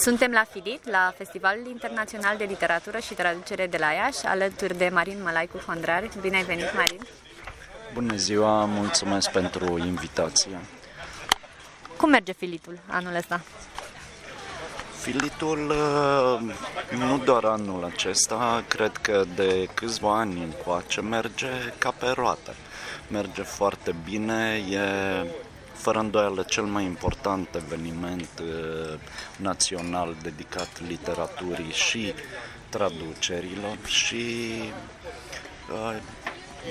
Suntem la FIDIT, la Festivalul Internațional de Literatură și Traducere de la Iași, alături de Marin Mălaicu Fondrar. Bine ai venit, Marin! Bună ziua, mulțumesc pentru invitație. Cum merge Filitul anul ăsta? Filitul, uh, nu doar anul acesta, cred că de câțiva ani încoace merge ca pe roate. Merge foarte bine, e fără îndoială cel mai important eveniment uh, național dedicat literaturii și traducerilor și uh,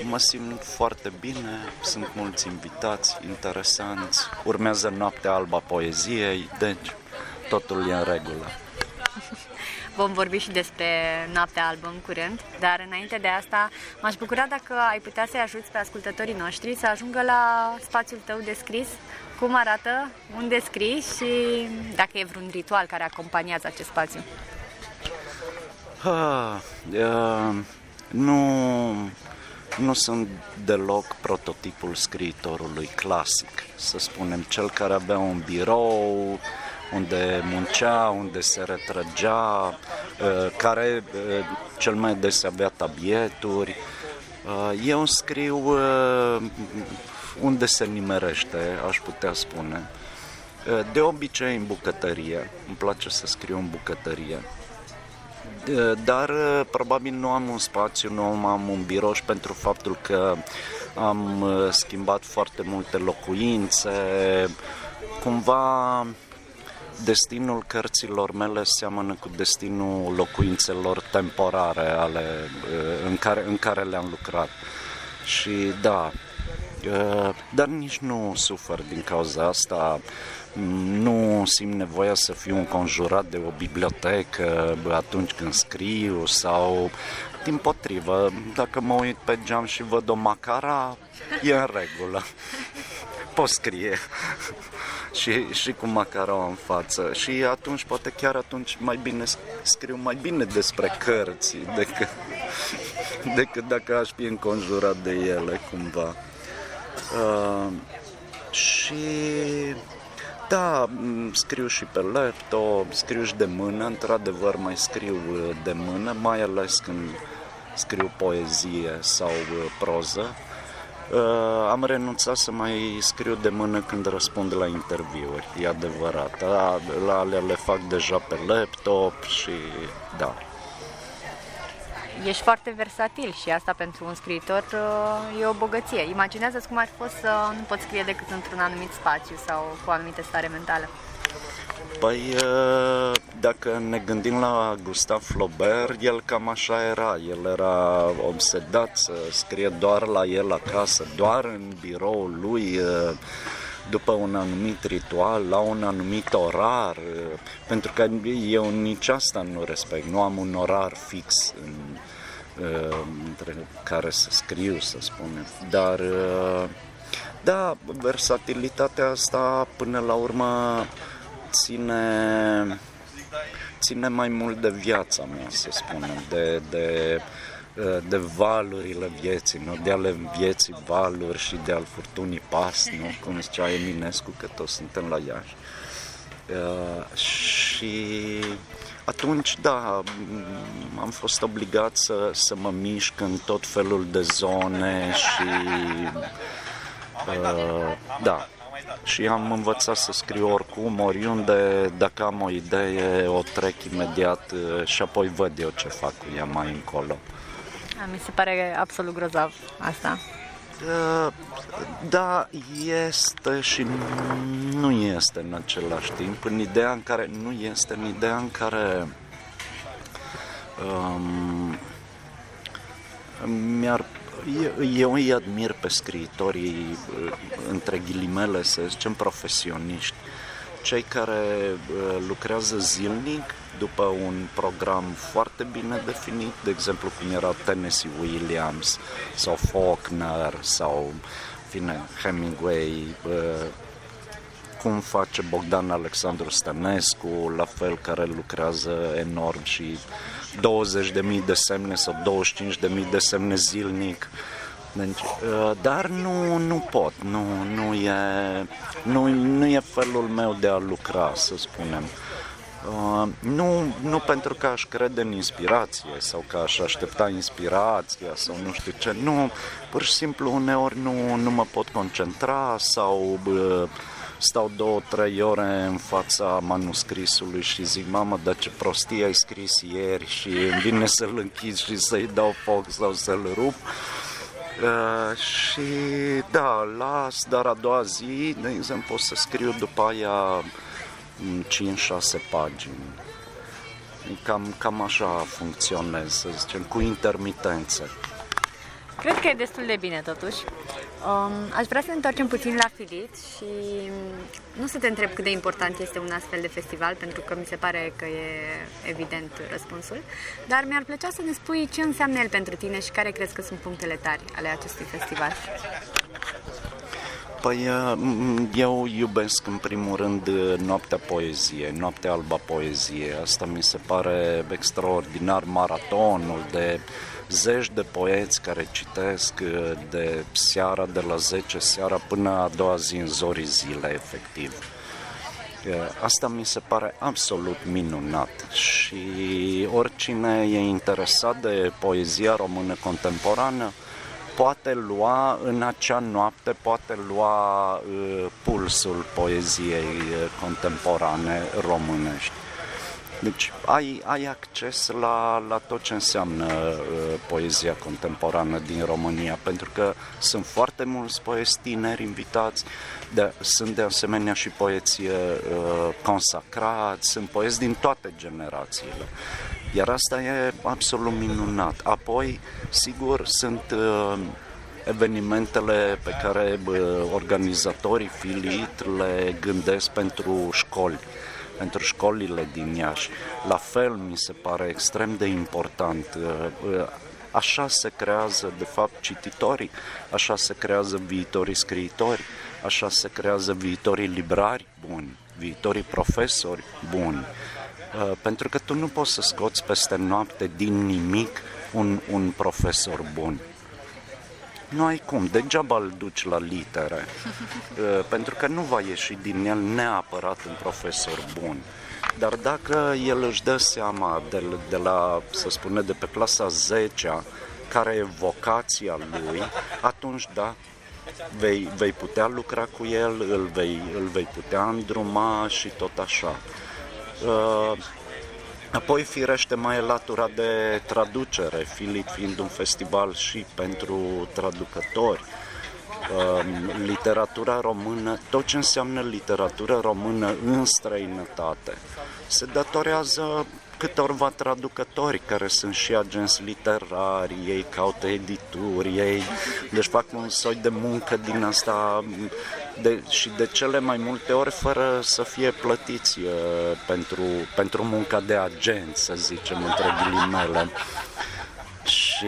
mă simt foarte bine, sunt mulți invitați, interesanți, urmează Noaptea Alba Poeziei, deci totul e în regulă. Vom vorbi și despre Noaptea Albă în curând, dar înainte de asta m-aș bucura dacă ai putea să-i ajuți pe ascultătorii noștri să ajungă la spațiul tău de scris, cum arată, unde scrii și dacă e vreun ritual care acompaniază acest spațiu. Ha, uh, nu, nu sunt deloc prototipul scriitorului clasic, să spunem, cel care avea un birou, unde muncea, unde se retrăgea, uh, care uh, cel mai des avea tabieturi. Uh, eu scriu unde se nimerește, aș putea spune. De obicei în bucătărie, îmi place să scriu în bucătărie. Dar probabil nu am un spațiu, nu am un birou și pentru faptul că am schimbat foarte multe locuințe, cumva destinul cărților mele seamănă cu destinul locuințelor temporare ale, uh, în, care, în care le-am lucrat. Și da, uh, dar nici nu sufer din cauza asta, nu simt nevoia să fiu înconjurat de o bibliotecă atunci când scriu sau din potrivă, dacă mă uit pe geam și văd o macara, e în regulă. Pot scrie și, și cu macaroa în față. Și atunci, poate chiar atunci, mai bine scriu mai bine despre cărți decât, decât dacă aș fi înconjurat de ele cumva. Uh, și da, scriu și pe laptop, scriu și de mână, într-adevăr mai scriu uh, de mână, mai ales când scriu poezie sau uh, proză. Uh, am renunțat să mai scriu de mână când răspund la interviuri, e adevărat. Da, la alea le fac deja pe laptop și da. Ești foarte versatil și asta pentru un scriitor uh, e o bogăție. Imaginează-ți cum ar fi fost să nu poți scrie decât într-un anumit spațiu sau cu o anumită stare mentală. Păi, dacă ne gândim la Gustav Flaubert, el cam așa era. El era obsedat să scrie doar la el acasă, doar în biroul lui, după un anumit ritual, la un anumit orar, pentru că eu nici asta nu respect. Nu am un orar fix în, între care să scriu, să spunem. Dar, da, versatilitatea asta, până la urmă, ține, ține mai mult de viața mea, să spunem, de, de, de valurile vieții, nu? de ale vieții valuri și de al furtunii pas, nu? cum zicea Eminescu, că toți suntem la Iași. Uh, și atunci, da, am fost obligat să, să mă mișc în tot felul de zone și uh, da, și am învățat să scriu oricum, oriunde, dacă am o idee, o trec imediat uh, și apoi văd eu ce fac cu ea mai încolo. Mi se pare absolut grozav asta. Da, da, este și nu este în același timp, în ideea în care nu este, în ideea în care um, mi-ar eu îi admir pe scriitorii, între ghilimele, să zicem, profesioniști, cei care uh, lucrează zilnic după un program foarte bine definit, de exemplu cum era Tennessee Williams sau Faulkner sau fine, Hemingway, uh, cum face Bogdan Alexandru Stănescu, la fel care lucrează enorm și 20.000 de semne sau 25.000 de semne zilnic. Deci, uh, dar nu, nu pot, nu, nu, e, nu, nu e felul meu de a lucra, să spunem. Uh, nu, nu pentru că aș crede în inspirație sau că aș aștepta inspirația sau nu știu ce, nu, pur și simplu uneori nu, nu mă pot concentra sau uh, stau două, trei ore în fața manuscrisului și zic, mamă, dar ce prostie ai scris ieri și îmi vine să-l închid și să-i dau foc sau să-l rup. Uh, și da, las, dar a doua zi, de exemplu, pot să scriu după aia 5-6 pagini. Cam, cam așa funcționez, să zicem, cu intermitențe. Cred că e destul de bine totuși. Um, aș vrea să ne întoarcem puțin la Filit și nu să te întreb cât de important este un astfel de festival, pentru că mi se pare că e evident răspunsul, dar mi-ar plăcea să ne spui ce înseamnă el pentru tine și care crezi că sunt punctele tari ale acestui festival. Păi eu iubesc în primul rând noaptea poezie, noaptea alba poezie. Asta mi se pare extraordinar, maratonul de zeci de poeți care citesc de seara de la 10 seara până a doua zi în zorii zile, efectiv. Asta mi se pare absolut minunat și oricine e interesat de poezia română contemporană poate lua în acea noapte, poate lua uh, pulsul poeziei uh, contemporane românești. Deci ai, ai acces la, la tot ce înseamnă uh, poezia contemporană din România, pentru că sunt foarte mulți poeți tineri invitați, de, sunt de asemenea și poeți uh, consacrați, sunt poeți din toate generațiile. Iar asta e absolut minunat. Apoi, sigur, sunt uh, evenimentele pe care uh, organizatorii Filit le gândesc pentru școli pentru școlile din Iași. La fel mi se pare extrem de important. Uh, uh, așa se creează, de fapt, cititorii, așa se creează viitorii scriitori, așa se creează viitorii librari buni, viitorii profesori buni. Uh, pentru că tu nu poți să scoți peste noapte din nimic un, un profesor bun. Nu ai cum, degeaba îl duci la litere, uh, pentru că nu va ieși din el neapărat un profesor bun. Dar dacă el își dă seama de, de la, să spune, de pe clasa 10 care e vocația lui, atunci da, vei, vei putea lucra cu el, îl vei, îl vei putea îndruma și tot așa. Uh, apoi, firește, mai e latura de traducere, Filit fiind un festival și pentru traducători. Um, literatura română, tot ce înseamnă literatură română în străinătate, se datorează câtorva traducători care sunt și agenți literari, ei caută edituri, ei deci fac un soi de muncă din asta de, și de cele mai multe ori fără să fie plătiți uh, pentru, pentru munca de agent, să zicem, între ghilimele. Și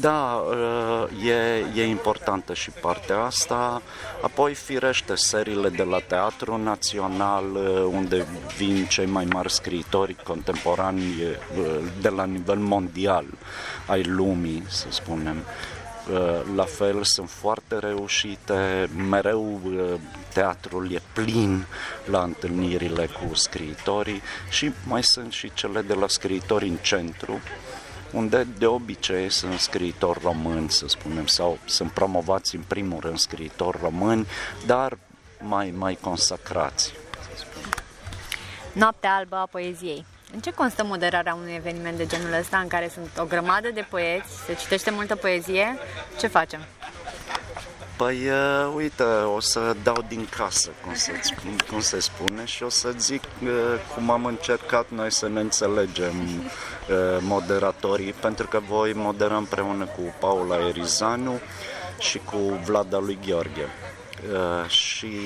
da, uh, e, e importantă și partea asta. Apoi, firește, seriile de la Teatru Național, uh, unde vin cei mai mari scriitori contemporani uh, de la nivel mondial ai lumii, să spunem. La fel sunt foarte reușite, mereu teatrul e plin la întâlnirile cu scriitorii și mai sunt și cele de la scriitori în centru, unde de obicei sunt scriitori români, să spunem, sau sunt promovați în primul rând scriitori români, dar mai, mai consacrați. Noaptea albă a poeziei. În ce constă moderarea unui eveniment de genul ăsta în care sunt o grămadă de poeți, se citește multă poezie? Ce facem? Păi, uh, uite, o să dau din casă, cum se, cum se spune, și o să zic uh, cum am încercat noi să ne înțelegem uh, moderatorii, pentru că voi modera împreună cu Paula Erizanu și cu Vlada lui Gheorghe. Uh, și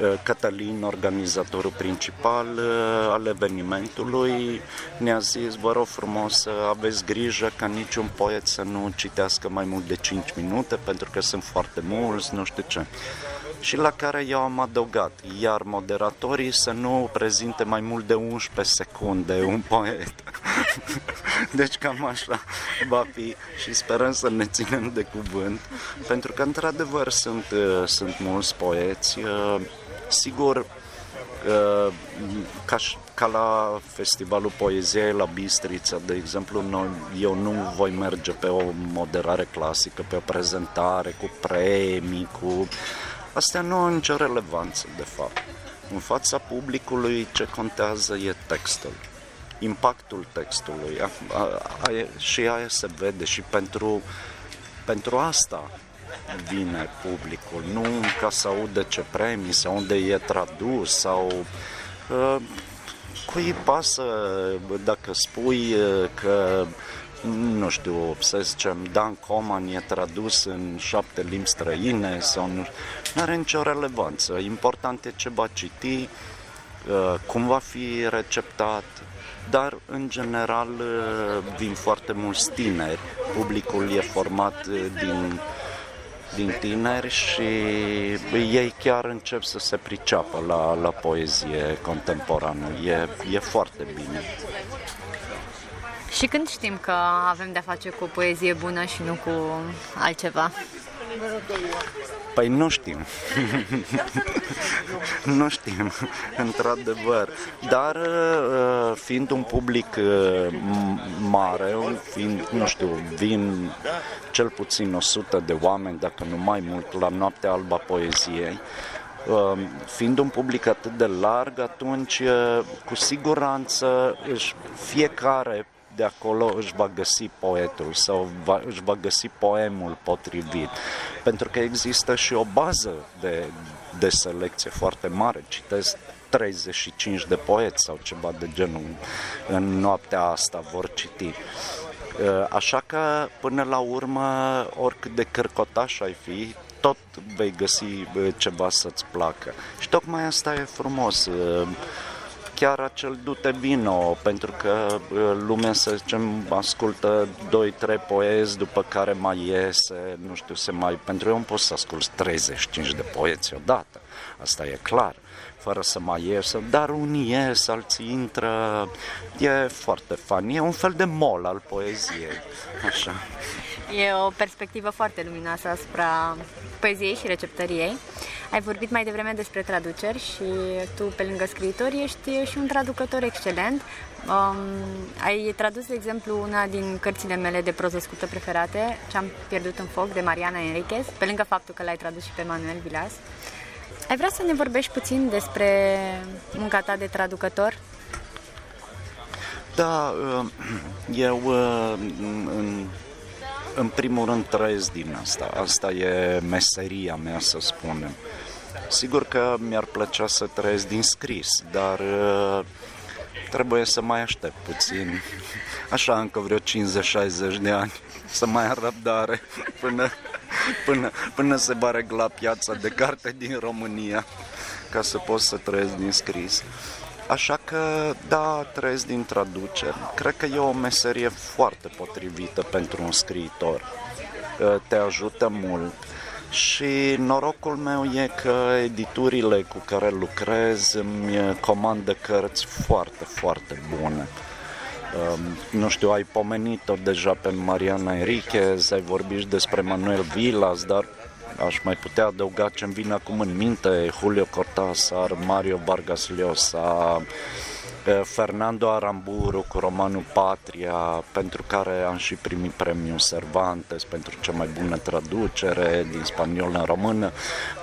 Uh, Cătălin, organizatorul principal uh, al evenimentului, ne-a zis, vă rog frumos să aveți grijă ca niciun poet să nu citească mai mult de 5 minute, pentru că sunt foarte mulți, nu știu ce. Și la care eu am adăugat, iar moderatorii să nu prezinte mai mult de 11 secunde un poet. deci cam așa va fi și sperăm să ne ținem de cuvânt, pentru că într-adevăr sunt, uh, sunt mulți poeți, Sigur, Uh, ca, ca la Festivalul Poeziei la Bistrița, de exemplu, noi, eu nu voi merge pe o moderare clasică, pe o prezentare cu premii, cu... Astea nu au nicio relevanță, de fapt. În fața publicului ce contează e textul impactul textului a, a, a, și aia se vede și pentru, pentru asta vine publicul, nu ca să audă ce premii sau unde e tradus sau uh, cui pasă dacă spui uh, că nu știu, să zicem, Dan Coman e tradus în șapte limbi străine sau nu, nu are nicio relevanță. Important e ce va citi, uh, cum va fi receptat, dar în general uh, vin foarte mulți tineri. Publicul e format din din tineri și ei chiar încep să se priceapă la, la poezie contemporană. E, e foarte bine. Și când știm că avem de-a face cu o poezie bună și nu cu altceva? Păi nu știm. nu știm, într-adevăr. Dar uh, fiind un public uh, mare, fiind, nu știu, vin cel puțin 100 de oameni, dacă nu mai mult, la Noaptea Alba Poeziei, uh, fiind un public atât de larg, atunci cu siguranță fiecare de acolo își va găsi poetul sau va, își va găsi poemul potrivit. Pentru că există și o bază de, de selecție foarte mare. Citesc 35 de poeți sau ceva de genul în noaptea asta vor citi. Uh, așa că, până la urmă, oricât de cărcotaș ai fi, tot vei găsi uh, ceva să-ți placă. Și tocmai asta e frumos. Uh, chiar acel dute vino, pentru că lumea, să zicem, ascultă 2-3 poezi, după care mai iese, nu știu, se mai... Pentru eu nu pot să ascult 35 de poeți odată, asta e clar fără să mai iese, dar unii ies, alții intră, e foarte fan, e un fel de mol al poeziei, așa. E o perspectivă foarte luminoasă asupra poeziei și receptării ei. Ai vorbit mai devreme despre traduceri și tu, pe lângă scriitor, ești și un traducător excelent. Um, ai tradus, de exemplu, una din cărțile mele de proză scurtă preferate, Ce am pierdut în foc, de Mariana Enriquez, pe lângă faptul că l-ai tradus și pe Manuel Vilas. Ai vrea să ne vorbești puțin despre munca ta de traducător? Da, uh, eu uh, în în primul rând trăiesc din asta. Asta e meseria mea, să spunem. Sigur că mi-ar plăcea să trăiesc din scris, dar uh, trebuie să mai aștept puțin, așa încă vreo 50-60 de ani, să mai am răbdare până, până, până se va regla piața de carte din România ca să pot să trăiesc din scris. Așa că, da, trăiesc din traduceri. Cred că e o meserie foarte potrivită pentru un scriitor. Te ajută mult. Și norocul meu e că editurile cu care lucrez îmi comandă cărți foarte, foarte bune. nu știu, ai pomenit-o deja pe Mariana Enriquez, ai vorbit despre Manuel Vilas, dar aș mai putea adăuga ce-mi vine acum în minte, Julio Cortázar, Mario Vargas Llosa, eh, Fernando Aramburu cu romanul Patria, pentru care am și primit premiul Cervantes pentru cea mai bună traducere din spaniolă în română.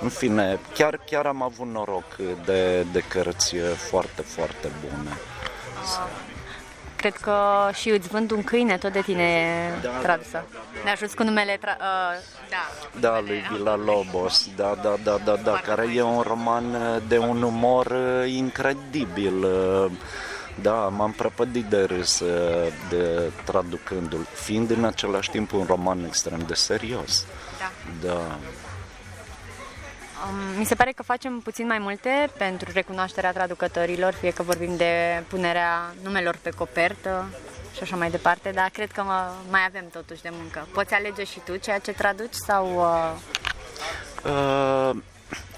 În fine, chiar, chiar am avut noroc de, de cărți foarte, foarte bune. Cred că și îți vând un câine tot de tine da, tradusă. Da, da, da. Ne ajuți cu numele tra- uh, da. Da, lui Vila Lobos, da, da, da, da, da, care e un roman de un umor uh, incredibil. Uh, da, m-am prăpădit de râs uh, de traducându-l, fiind în același timp un roman extrem de serios. Da. Da. Mi se pare că facem puțin mai multe pentru recunoașterea traducătorilor, fie că vorbim de punerea numelor pe copertă și așa mai departe, dar cred că mai avem totuși de muncă. Poți alege și tu ceea ce traduci sau... Uh... Uh,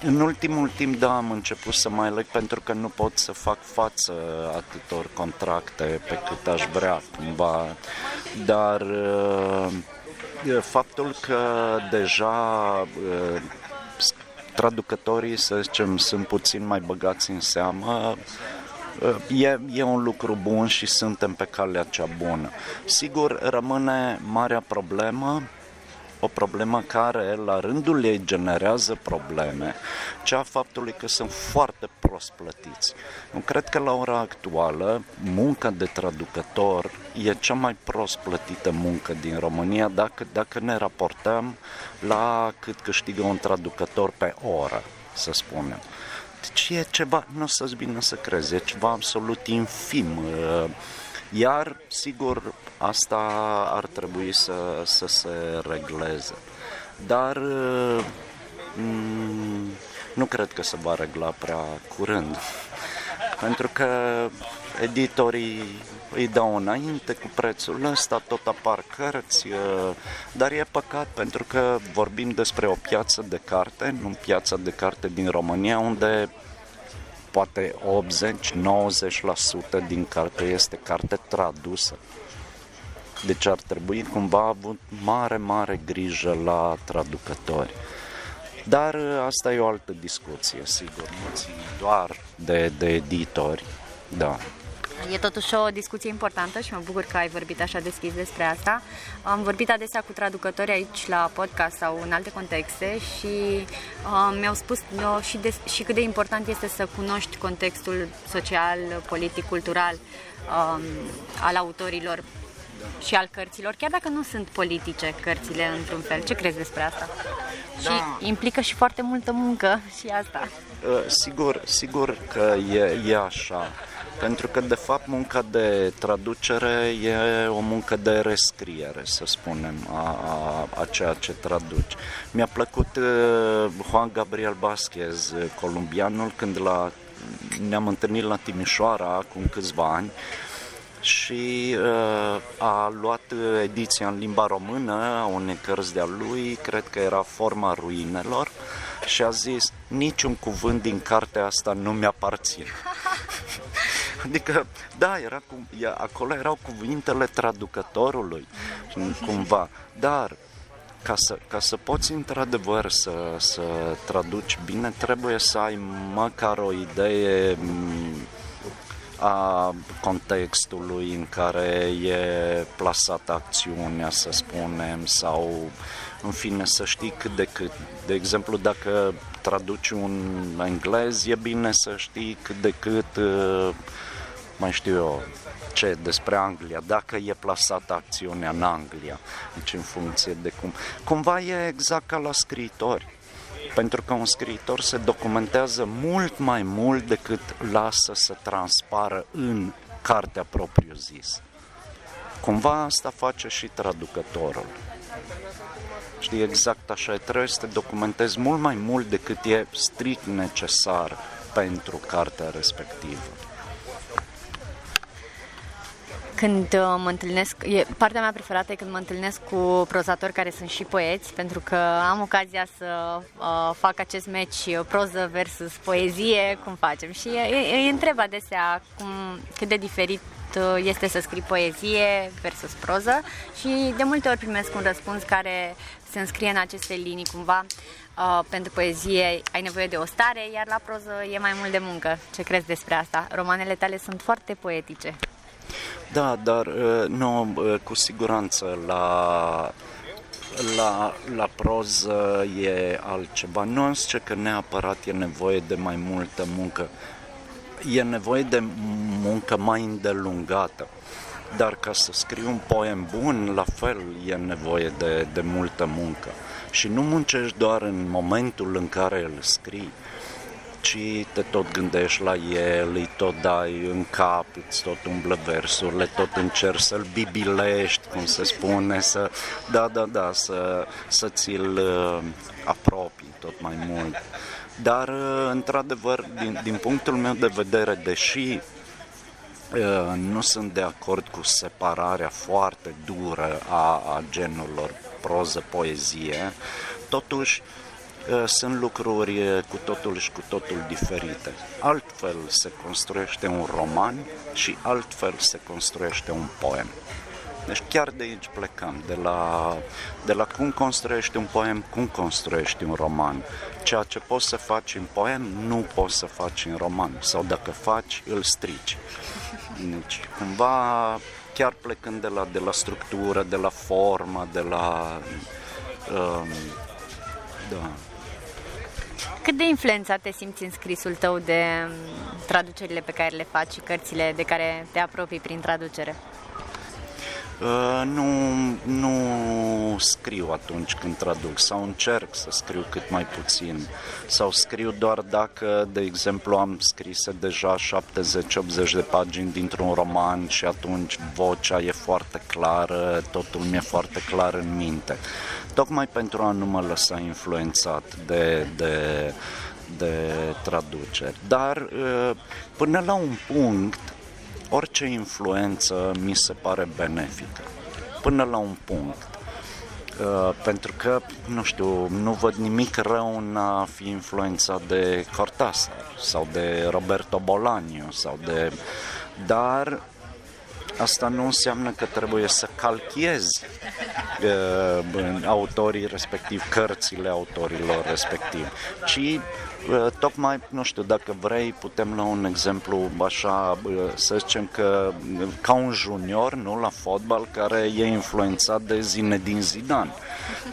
în ultimul timp, da, am început să mai aleg pentru că nu pot să fac față atâtor contracte pe cât aș vrea cumva, dar uh, faptul că deja uh, traducătorii, să zicem, sunt puțin mai băgați în seamă, E, e un lucru bun și suntem pe calea cea bună. Sigur, rămâne marea problemă o problemă care la rândul ei generează probleme, cea faptului că sunt foarte prost plătiți. Eu cred că la ora actuală munca de traducător e cea mai prost plătită muncă din România dacă, dacă ne raportăm la cât câștigă un traducător pe oră, să spunem. Deci e ceva, nu o să-ți bine să crezi, e ceva absolut infim. Iar, sigur, asta ar trebui să, să se regleze. Dar mm, nu cred că se va regla prea curând. Pentru că editorii îi dau înainte cu prețul ăsta, tot apar cărți, dar e păcat pentru că vorbim despre o piață de carte, nu piața de carte din România, unde poate 80-90% din carte este carte tradusă. Deci ar trebui cumva avut mare, mare grijă la traducători. Dar asta e o altă discuție, sigur, nu țin doar de, de editori, da. E totuși o discuție importantă și mă bucur că ai vorbit așa deschis despre asta. Am vorbit adesea cu traducători aici la podcast sau în alte contexte și uh, mi-au spus uh, și, de, și cât de important este să cunoști contextul social, politic, cultural uh, al autorilor și al cărților, chiar dacă nu sunt politice cărțile într-un fel. Ce crezi despre asta? Da. Și implică și foarte multă muncă și asta. Uh, sigur, sigur că e, e așa. Pentru că, de fapt, munca de traducere e o muncă de rescriere, să spunem, a, a, a ceea ce traduci. Mi-a plăcut uh, Juan Gabriel Vasquez, columbianul, când la, ne-am întâlnit la Timișoara acum câțiva ani și uh, a luat ediția în limba română a unei cărți de-a lui, cred că era Forma Ruinelor, și a zis, niciun cuvânt din cartea asta nu mi-aparține. Adică, da, era cu, acolo erau cuvintele traducătorului, cumva, dar ca să, ca să poți într-adevăr să, să traduci bine, trebuie să ai măcar o idee a contextului în care e plasată acțiunea, să spunem, sau în fine să știi cât de cât. De exemplu, dacă traduci un englez, e bine să știi cât de cât mai știu eu, ce despre Anglia, dacă e plasată acțiunea în Anglia, deci în funcție de cum. Cumva e exact ca la scriitori, pentru că un scriitor se documentează mult mai mult decât lasă să transpară în cartea propriu-zis. Cumva asta face și traducătorul. Știi, exact așa, trebuie să te documentezi mult mai mult decât e strict necesar pentru cartea respectivă când uh, mă întâlnesc, e, partea mea preferată e când mă întâlnesc cu prozatori care sunt și poeți, pentru că am ocazia să uh, fac acest match proză versus poezie, cum facem. Și îi întreb adesea cum, cât de diferit uh, este să scrii poezie versus proză și de multe ori primesc un răspuns care se înscrie în aceste linii cumva. Uh, pentru poezie ai nevoie de o stare, iar la proză e mai mult de muncă. Ce crezi despre asta? Romanele tale sunt foarte poetice. Da, dar uh, nu, uh, cu siguranță la, la, la proză e altceva. Nu zice că neapărat e nevoie de mai multă muncă. E nevoie de muncă mai îndelungată. Dar ca să scrii un poem bun, la fel e nevoie de, de multă muncă. Și nu muncești doar în momentul în care îl scrii, ci te tot gândești la el, îi tot dai în cap, îți tot umblă versurile, tot încerci să-l bibilești, cum se spune, să, da, da, da, să, să ți-l uh, apropii tot mai mult. Dar, uh, într-adevăr, din, din punctul meu de vedere, deși uh, nu sunt de acord cu separarea foarte dură a, a genurilor proză-poezie, totuși sunt lucruri cu totul și cu totul diferite. Altfel se construiește un roman și altfel se construiește un poem. Deci chiar de aici plecăm, de la, de la cum construiești un poem, cum construiești un roman. Ceea ce poți să faci în poem, nu poți să faci în roman. Sau dacă faci, îl strici. Deci, cumva, chiar plecând de la, de la structură, de la formă, de la... Um, da. Cât de influențat te simți în scrisul tău de um, traducerile pe care le faci și cărțile de care te apropii prin traducere? Uh, nu, nu scriu atunci când traduc sau încerc să scriu cât mai puțin sau scriu doar dacă, de exemplu, am scris deja 70-80 de pagini dintr-un roman și atunci vocea e foarte clară, totul mi-e foarte clar în minte. Tocmai pentru a nu mă lăsa influențat de, de, de traduceri. Dar uh, până la un punct orice influență mi se pare benefică, până la un punct. Uh, pentru că, nu știu, nu văd nimic rău în a fi influențat de Cortázar sau de Roberto Bolaño sau de... Dar asta nu înseamnă că trebuie să calchiezi uh, autorii respectiv, cărțile autorilor respectiv, ci Tocmai, nu știu, dacă vrei, putem lua un exemplu așa, să zicem că ca un junior, nu, la fotbal, care e influențat de Zinedine Zidane.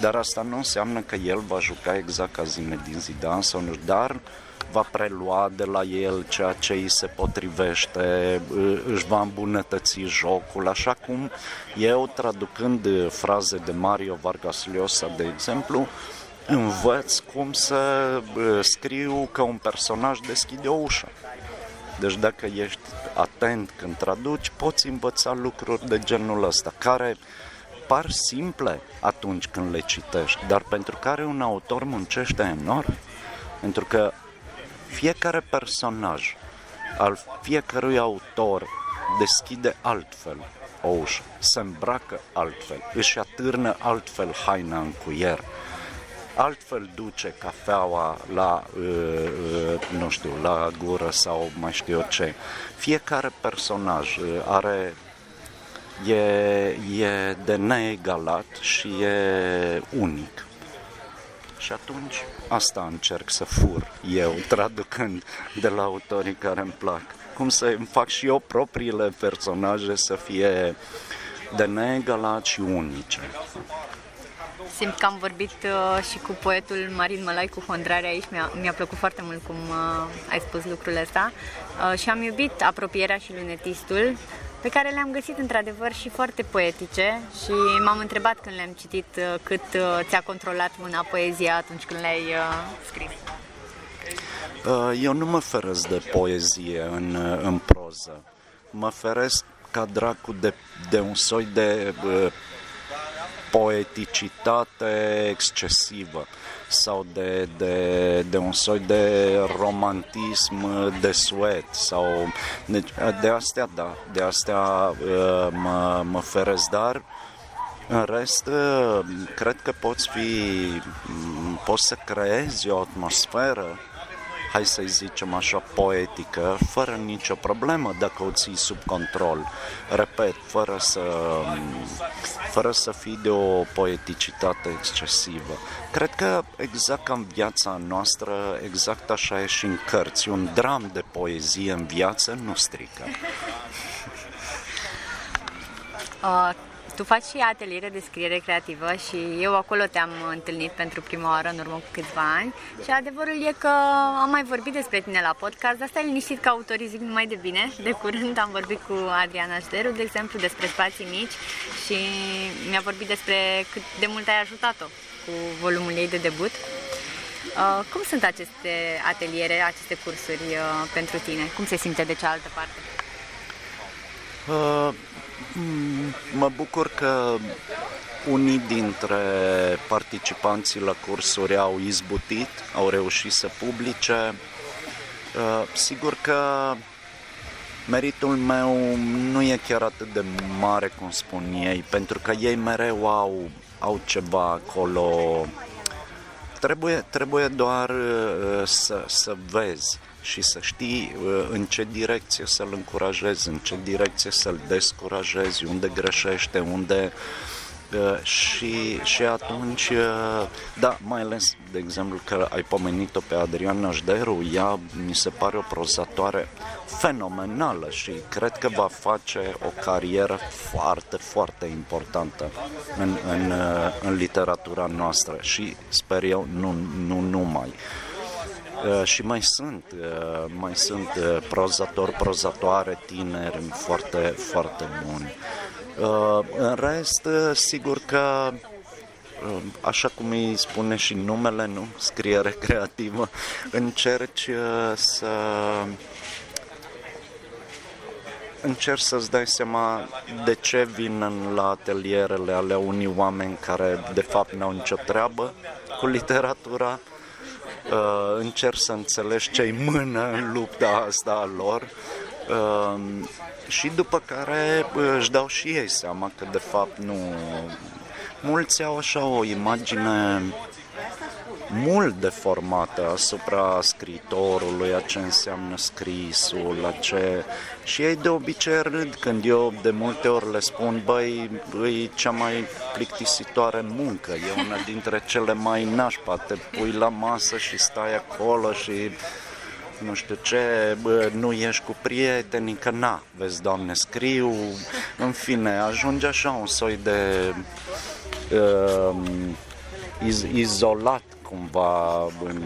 Dar asta nu înseamnă că el va juca exact ca Zinedine Zidane sau nu, dar va prelua de la el ceea ce îi se potrivește, își va îmbunătăți jocul, așa cum eu, traducând fraze de Mario Vargas Llosa, de exemplu, învăț cum să scriu că un personaj deschide o ușă. Deci dacă ești atent când traduci, poți învăța lucruri de genul ăsta, care par simple atunci când le citești, dar pentru care un autor muncește enorm. Pentru că fiecare personaj al fiecărui autor deschide altfel o ușă, se îmbracă altfel, își atârnă altfel haina în cuier, altfel duce cafeaua la, uh, uh, nu știu, la gură sau mai știu eu ce. Fiecare personaj uh, are e, e de neegalat și e unic. Și atunci asta încerc să fur eu, traducând de la autorii care îmi plac. Cum să îmi fac și eu propriile personaje să fie de neegalat și unice. Simt că am vorbit uh, și cu poetul Marin Mălai cu Hondrare aici, mi-a, mi-a plăcut foarte mult cum uh, ai spus lucrurile astea uh, și am iubit apropierea și lunetistul pe care le-am găsit într-adevăr și foarte poetice și m-am întrebat când le-am citit uh, cât uh, ți-a controlat mâna poezia atunci când le-ai uh, scris. Uh, eu nu mă feresc de poezie în, uh, în proză. Mă feresc ca dracu de, de un soi de uh, poeticitate excesivă sau de, de, de un soi de romantism de suet sau deci, de astea da, de astea uh, mă, mă feresc, dar în rest, uh, cred că poți fi, poți să creezi o atmosferă hai să-i zicem așa, poetică, fără nicio problemă dacă o ții sub control. Repet, fără să, fără să fii de o poeticitate excesivă. Cred că exact ca în viața noastră, exact așa e și în cărți. Un dram de poezie în viață nu strică. Uh, tu faci și ateliere de scriere creativă și eu acolo te-am întâlnit pentru prima oară în urmă cu câțiva ani și adevărul e că am mai vorbit despre tine la podcast, asta e liniștit că autorii zic numai de bine. De curând am vorbit cu Adriana Șteru, de exemplu, despre spații mici și mi-a vorbit despre cât de mult ai ajutat-o cu volumul ei de debut. Uh, cum sunt aceste ateliere, aceste cursuri uh, pentru tine? Cum se simte de cealaltă parte? Uh Mă bucur că unii dintre participanții la cursuri au izbutit, au reușit să publice. Uh, sigur că meritul meu nu e chiar atât de mare cum spun ei, pentru că ei mereu au, au ceva acolo. Trebuie, trebuie doar uh, să, să vezi și să știi uh, în ce direcție să-l încurajezi, în ce direcție să-l descurajezi, unde greșește, unde uh, și, și atunci, uh, da, mai ales, de exemplu, că ai pomenit-o pe Adriana Jderu, ea mi se pare o prozatoare fenomenală și cred că va face o carieră foarte, foarte importantă în, în, în literatura noastră și sper eu nu, nu numai. Uh, și mai sunt, uh, mai sunt uh, prozatori, prozatoare tineri foarte, foarte buni. În rest, sigur că așa cum îi spune și numele, nu? Scriere creativă, încerci să încerci să-ți dai seama de ce vin la atelierele ale unii oameni care de fapt n-au nicio treabă cu literatura, uh, încerc să înțelegi ce-i mână în lupta asta a lor. Uh, și după care uh, își dau și ei seama că de fapt nu... Mulți au așa o imagine mult deformată asupra scriitorului, a ce înseamnă scrisul, la ce... Și ei de obicei râd când eu de multe ori le spun, băi, e cea mai plictisitoare muncă, e una dintre cele mai nașpa, te pui la masă și stai acolo și nu știu ce, bă, nu ești cu prietenii, că na, vezi, doamne, scriu, în fine, ajunge așa un soi de uh, iz- izolat cumva în...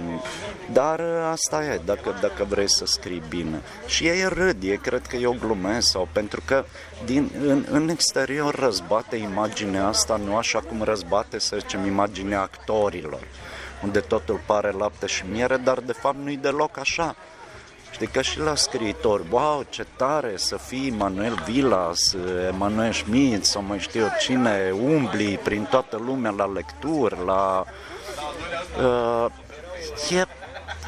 Dar asta e, dacă, dacă vrei să scrii bine. Și ei râd, ei cred că eu glumesc sau pentru că din, în, în exterior răzbate imaginea asta, nu așa cum răzbate, să zicem, imaginea actorilor, unde totul pare lapte și miere, dar de fapt nu-i deloc așa. Știi că și la scriitor, wow, ce tare să fii Manuel Vilas, Emanuel Schmidt sau mai știu eu cine, umbli prin toată lumea la lecturi, la Uh, e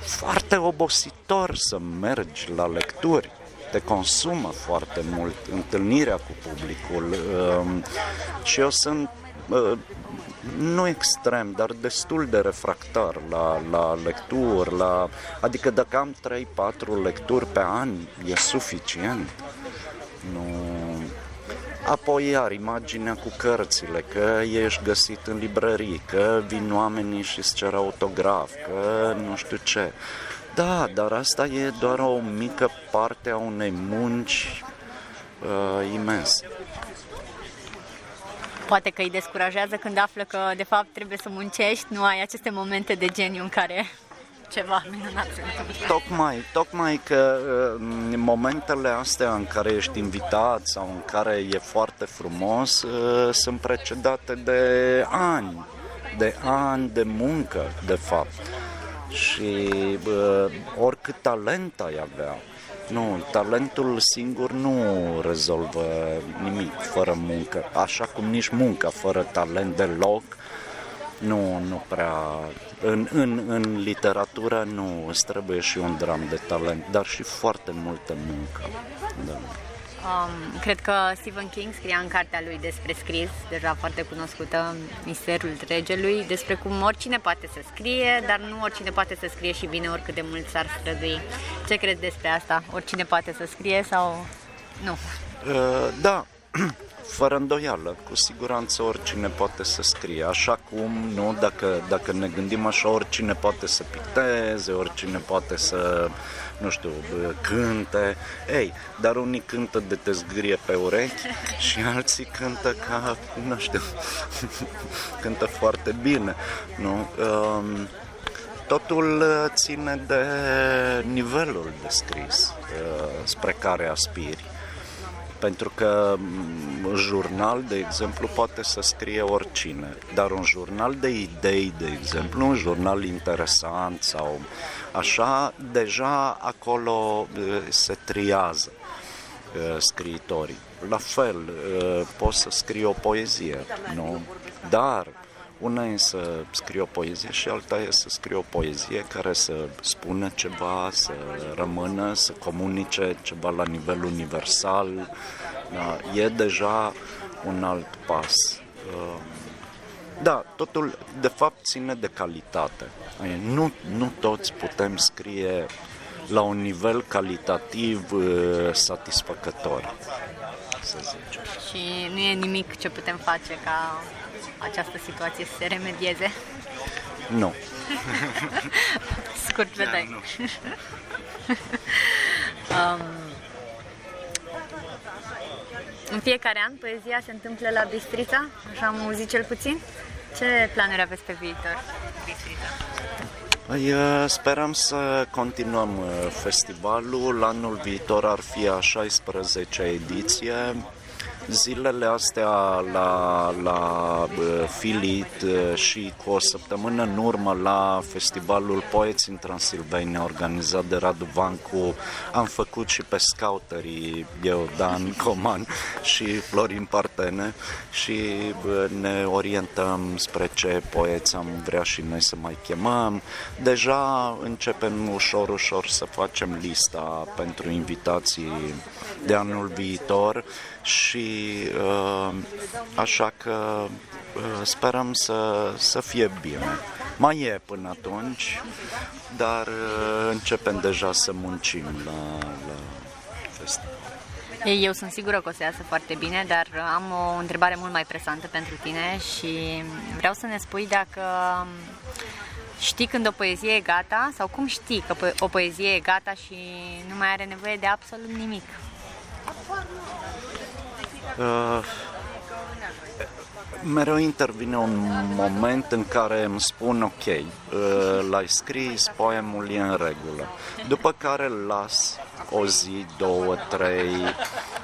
foarte obositor să mergi la lecturi te consumă foarte mult întâlnirea cu publicul uh, și eu sunt uh, nu extrem, dar destul de refractar la, la lecturi, la, adică dacă am 3-4 lecturi pe an e suficient. Nu, Apoi iar imaginea cu cărțile, că ești găsit în librării, că vin oamenii și îți cer autograf, că nu știu ce. Da, dar asta e doar o mică parte a unei munci uh, imense. Poate că îi descurajează când află că de fapt trebuie să muncești, nu ai aceste momente de geniu în care ceva minunat se întâmplă. Tocmai, tocmai că în uh, momentele astea în care ești invitat sau în care e foarte frumos uh, sunt precedate de ani, de ani de muncă, de fapt. Și uh, oricât talent ai avea, nu, talentul singur nu rezolvă nimic fără muncă, așa cum nici munca fără talent deloc nu, nu prea... În, în, în literatură nu îți trebuie și un dram de talent, dar și foarte multă muncă. Da. Um, cred că Stephen King scria în cartea lui despre scris, deja foarte cunoscută, Misterul Regelui, despre cum oricine poate să scrie, dar nu oricine poate să scrie și bine oricât de mult s-ar strădui. Ce crezi despre asta? Oricine poate să scrie sau nu? Uh, da, fără îndoială, cu siguranță oricine poate să scrie, așa cum, nu, dacă, dacă ne gândim așa, oricine poate să picteze, oricine poate să, nu știu, cânte, ei, dar unii cântă de te zgârie pe urechi și alții cântă ca, nu știu, cântă foarte bine, nu? Um, totul ține de nivelul de scris uh, spre care aspiri pentru că un mm, jurnal, de exemplu, poate să scrie oricine, dar un jurnal de idei, de exemplu, un jurnal interesant sau așa, deja acolo se triază scriitorii. La fel, poți să scrii o poezie, nu? Dar una e să scrie o poezie și alta e să scrie o poezie care să spună ceva, să rămână, să comunice ceva la nivel universal. Da, e deja un alt pas. Um, da, totul de fapt ține de calitate. Nu, nu toți putem scrie la un nivel calitativ uh, satisfăcător, să zicem. Și nu e nimic ce putem face ca această situație să se remedieze? Nu. Scurt vedai. um, în fiecare an poezia se întâmplă la Bistrița, așa am auzit cel puțin. Ce planuri aveți pe viitor, Bistrița? Păi, sperăm să continuăm uh, festivalul. Anul viitor ar fi a 16-a ediție. Zilele astea la, la Filit și cu o săptămână în urmă la festivalul Poeți în Transilvania organizat de Radu Vancu am făcut și pe scouterii eu, Dan Coman și Florin Partene și ne orientăm spre ce poeți am vrea și noi să mai chemăm. Deja începem ușor, ușor să facem lista pentru invitații de anul viitor și uh, așa că uh, sperăm să, să fie bine. Mai e până atunci, dar uh, începem deja să muncim la, la festival. Eu sunt sigură că o să iasă foarte bine, dar am o întrebare mult mai presantă pentru tine și vreau să ne spui dacă știi când o poezie e gata sau cum știi că o poezie e gata și nu mai are nevoie de absolut nimic. Uh, mereu intervine un moment în care îmi spun ok, uh, l-ai scris, poemul e în regulă. După care îl las o zi, două, trei,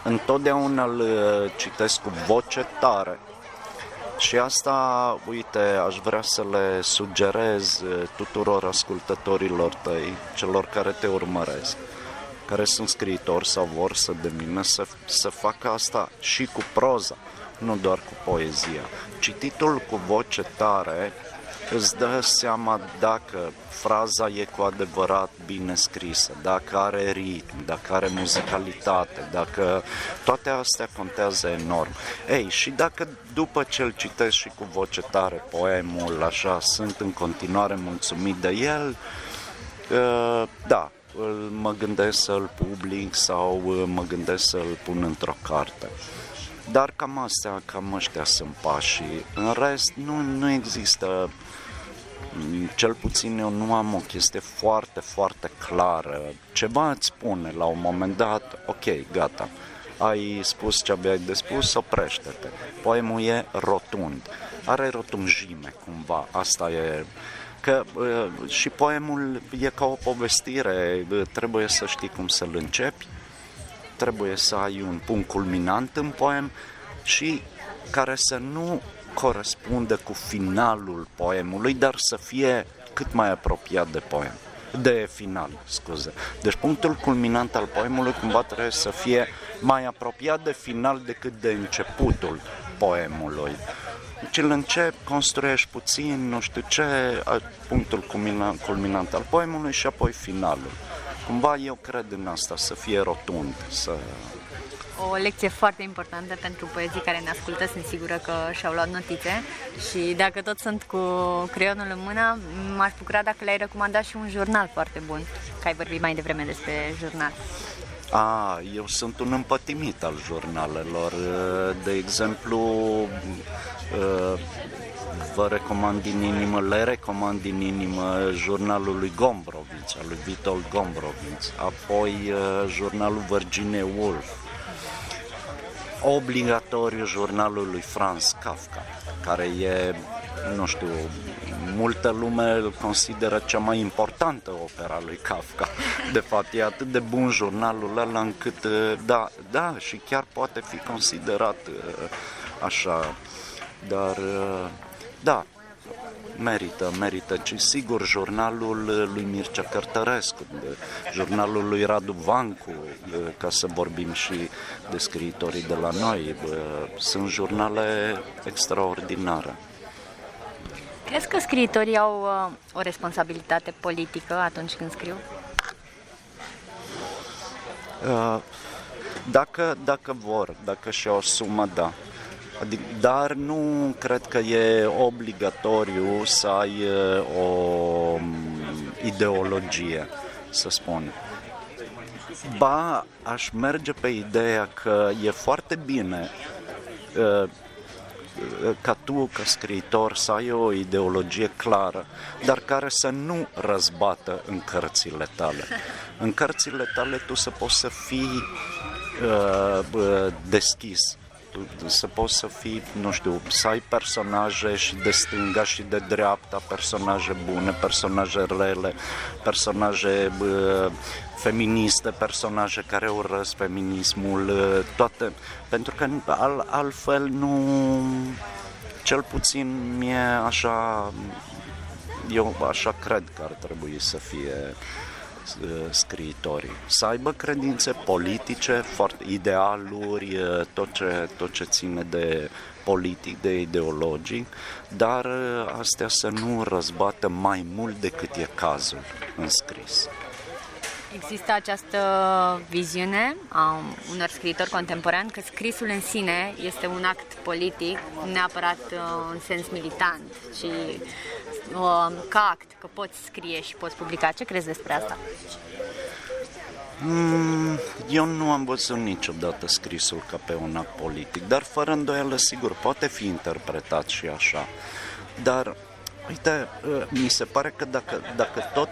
întotdeauna îl uh, citesc cu voce tare. Și asta, uite, aș vrea să le sugerez uh, tuturor ascultătorilor tăi, celor care te urmăresc care sunt scriitori sau vor să devină să, să facă asta și cu proza, nu doar cu poezia. Cititul cu voce tare îți dă seama dacă fraza e cu adevărat bine scrisă, dacă are ritm, dacă are muzicalitate, dacă toate astea contează enorm. Ei, și dacă după ce îl citesc și cu voce tare poemul, așa, sunt în continuare mulțumit de el, uh, da, mă gândesc să-l public sau uh, mă gândesc să-l pun într-o carte. Dar cam astea, cam ăștia sunt pașii. În rest, nu, nu există, mm, cel puțin eu nu am o chestie foarte, foarte clară. Ceva îți spune la un moment dat, ok, gata, ai spus ce aveai de spus, oprește-te. Poemul e rotund, are rotunjime cumva, asta e că uh, și poemul e ca o povestire, trebuie să știi cum să-l începi, trebuie să ai un punct culminant în poem și care să nu corespundă cu finalul poemului, dar să fie cât mai apropiat de poem de final, scuze. Deci punctul culminant al poemului cumva trebuie să fie mai apropiat de final decât de începutul poemului. Deci îl încep, construiești puțin, nu știu ce, punctul culminant, culminant al poemului și apoi finalul. Cumva eu cred în asta, să fie rotund, să... O lecție foarte importantă pentru poezii care ne ascultă, sunt sigură că și-au luat notițe și dacă tot sunt cu creionul în mână, m-aș bucura dacă le-ai recomandat și un jurnal foarte bun, că ai vorbit mai devreme despre jurnal. A, eu sunt un împătimit al jurnalelor. De exemplu, vă recomand din inimă, le recomand din inimă jurnalul lui Gombrowicz, al lui Vitold Gombrowicz, apoi jurnalul Virginia Woolf, obligatoriu jurnalul lui Franz Kafka, care e, nu știu, multă lume îl consideră cea mai importantă opera lui Kafka. De fapt, e atât de bun jurnalul ăla încât, uh, da, da, și chiar poate fi considerat uh, așa. Dar, uh, da, merită, merită. Și sigur, jurnalul lui Mircea Cărtărescu, jurnalul lui Radu Vancu, ca să vorbim și de scriitorii de la noi, sunt jurnale extraordinare. Crezi că scriitorii au uh, o responsabilitate politică atunci când scriu? Uh, dacă, dacă vor, dacă și o sumă, da. Adic, dar nu cred că e obligatoriu să ai uh, o um, ideologie, să spun. ba, aș merge pe ideea că e foarte bine uh, ca tu, ca scriitor, să ai o ideologie clară, dar care să nu răzbată în cărțile tale. În cărțile tale tu să poți să fii uh, deschis, să poți să fii, nu știu, să ai personaje și de stânga și de dreapta, personaje bune, personaje rele, personaje uh, feministe, personaje care urăsc feminismul, uh, toate, pentru că al, altfel nu, cel puțin mie așa, eu așa cred că ar trebui să fie uh, scriitorii. Să aibă credințe politice, foarte, idealuri, uh, tot ce, tot ce ține de politic, de ideologic, dar astea să nu răzbată mai mult decât e cazul în scris. Există această viziune a unor scriitori contemporani că scrisul în sine este un act politic, neapărat uh, în sens militant, ci uh, ca act, că poți scrie și poți publica. Ce crezi despre asta? Mm, eu nu am văzut niciodată scrisul ca pe un act politic, dar fără îndoială, sigur, poate fi interpretat și așa. Dar, uite, uh, mi se pare că dacă, dacă tot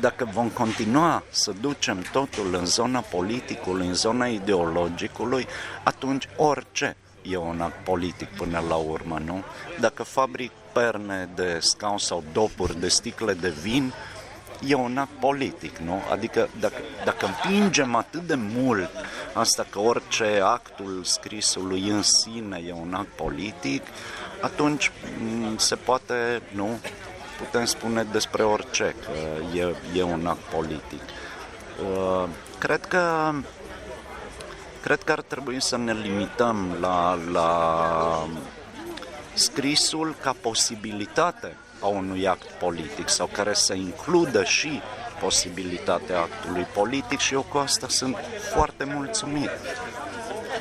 dacă vom continua să ducem totul în zona politicului, în zona ideologicului, atunci orice e un act politic până la urmă, nu? Dacă fabric perne de scaun sau dopuri de sticle de vin, e un act politic, nu? Adică dacă, dacă împingem atât de mult asta că orice actul scrisului în sine e un act politic, atunci mm, se poate, nu, putem spune despre orice, că e, e un act politic. Uh, cred că cred că ar trebui să ne limităm la, la scrisul ca posibilitate a unui act politic sau care să includă și posibilitatea actului politic și eu cu asta sunt foarte mulțumit.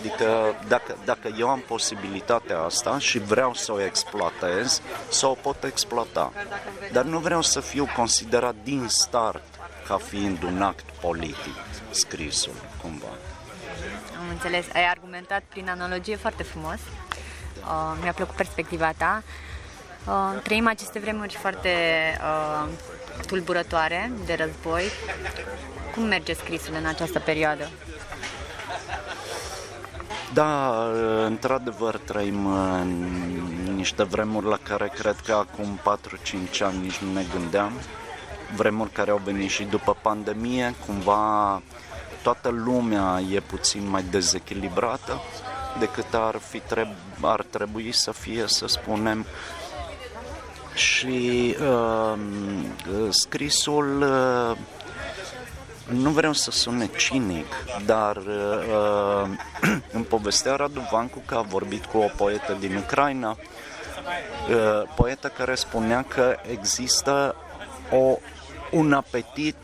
Adică dacă, dacă eu am posibilitatea asta și vreau să o exploatez, să o pot exploata. Dar nu vreau să fiu considerat din start ca fiind un act politic, scrisul, cumva. Am înțeles. Ai argumentat prin analogie foarte frumos. Uh, mi-a plăcut perspectiva ta. Uh, trăim aceste vremuri foarte uh, tulburătoare de război. Cum merge scrisul în această perioadă? Da, într-adevăr trăim în niște vremuri la care cred că acum 4-5 ani nici nu ne gândeam. Vremuri care au venit și după pandemie, cumva toată lumea e puțin mai dezechilibrată decât ar, fi treb- ar trebui să fie, să spunem. Și uh, scrisul uh, nu vreau să sune cinic, dar uh, în povestea Radu Vancu că a vorbit cu o poetă din Ucraina, uh, poetă care spunea că există o, un apetit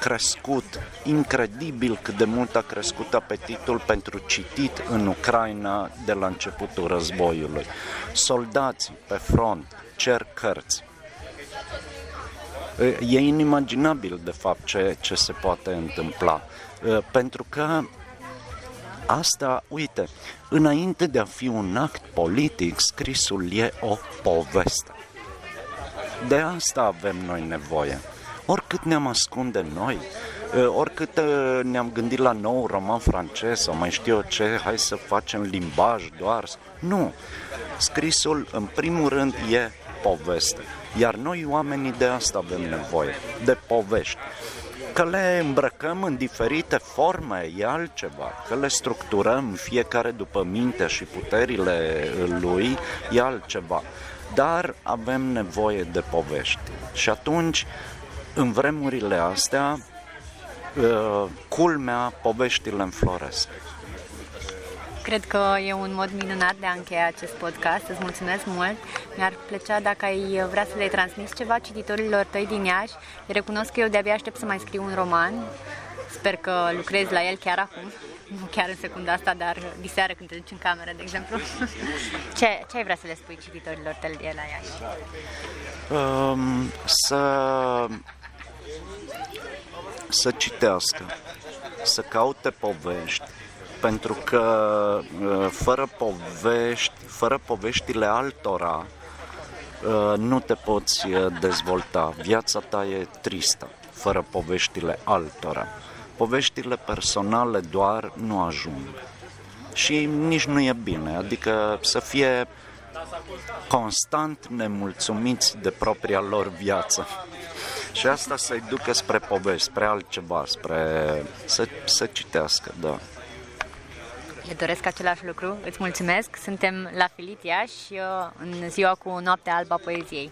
crescut, incredibil cât de mult a crescut apetitul pentru citit în Ucraina de la începutul războiului. Soldații pe front cer cărți, E inimaginabil, de fapt, ce, ce se poate întâmpla. Pentru că asta, uite, înainte de a fi un act politic, scrisul e o poveste. De asta avem noi nevoie. Oricât ne-am ascunde noi, oricât ne-am gândit la nou roman francez sau mai știu eu ce, hai să facem limbaj doar. Nu. Scrisul, în primul rând, e poveste. Iar noi, oamenii, de asta avem nevoie, de povești. Că le îmbrăcăm în diferite forme e altceva, că le structurăm fiecare după mintea și puterile lui e altceva. Dar avem nevoie de povești. Și atunci, în vremurile astea, uh, culmea, poveștile înfloresc. Cred că e un mod minunat de a încheia acest podcast. Îți mulțumesc mult. Mi-ar plăcea dacă ai vrea să le transmiți ceva cititorilor tăi din Iași. Recunosc că eu de-abia aștept să mai scriu un roman. Sper că lucrezi la el chiar acum. Nu chiar în secunda asta, dar diseară când te duci în cameră, de exemplu. ce, ce ai vrea să le spui cititorilor tăi de la Iași? Um, să să citească, să caute povești, pentru că uh, fără povești, fără poveștile altora, uh, nu te poți uh, dezvolta. Viața ta e tristă, fără poveștile altora. Poveștile personale doar nu ajung. Și nici nu e bine, adică să fie constant nemulțumiți de propria lor viață. Și asta să-i ducă spre povesti, spre altceva, spre să, să citească, da. Le doresc același lucru, îți mulțumesc. Suntem la Filitia și uh, în ziua cu Noaptea Alba Poeziei.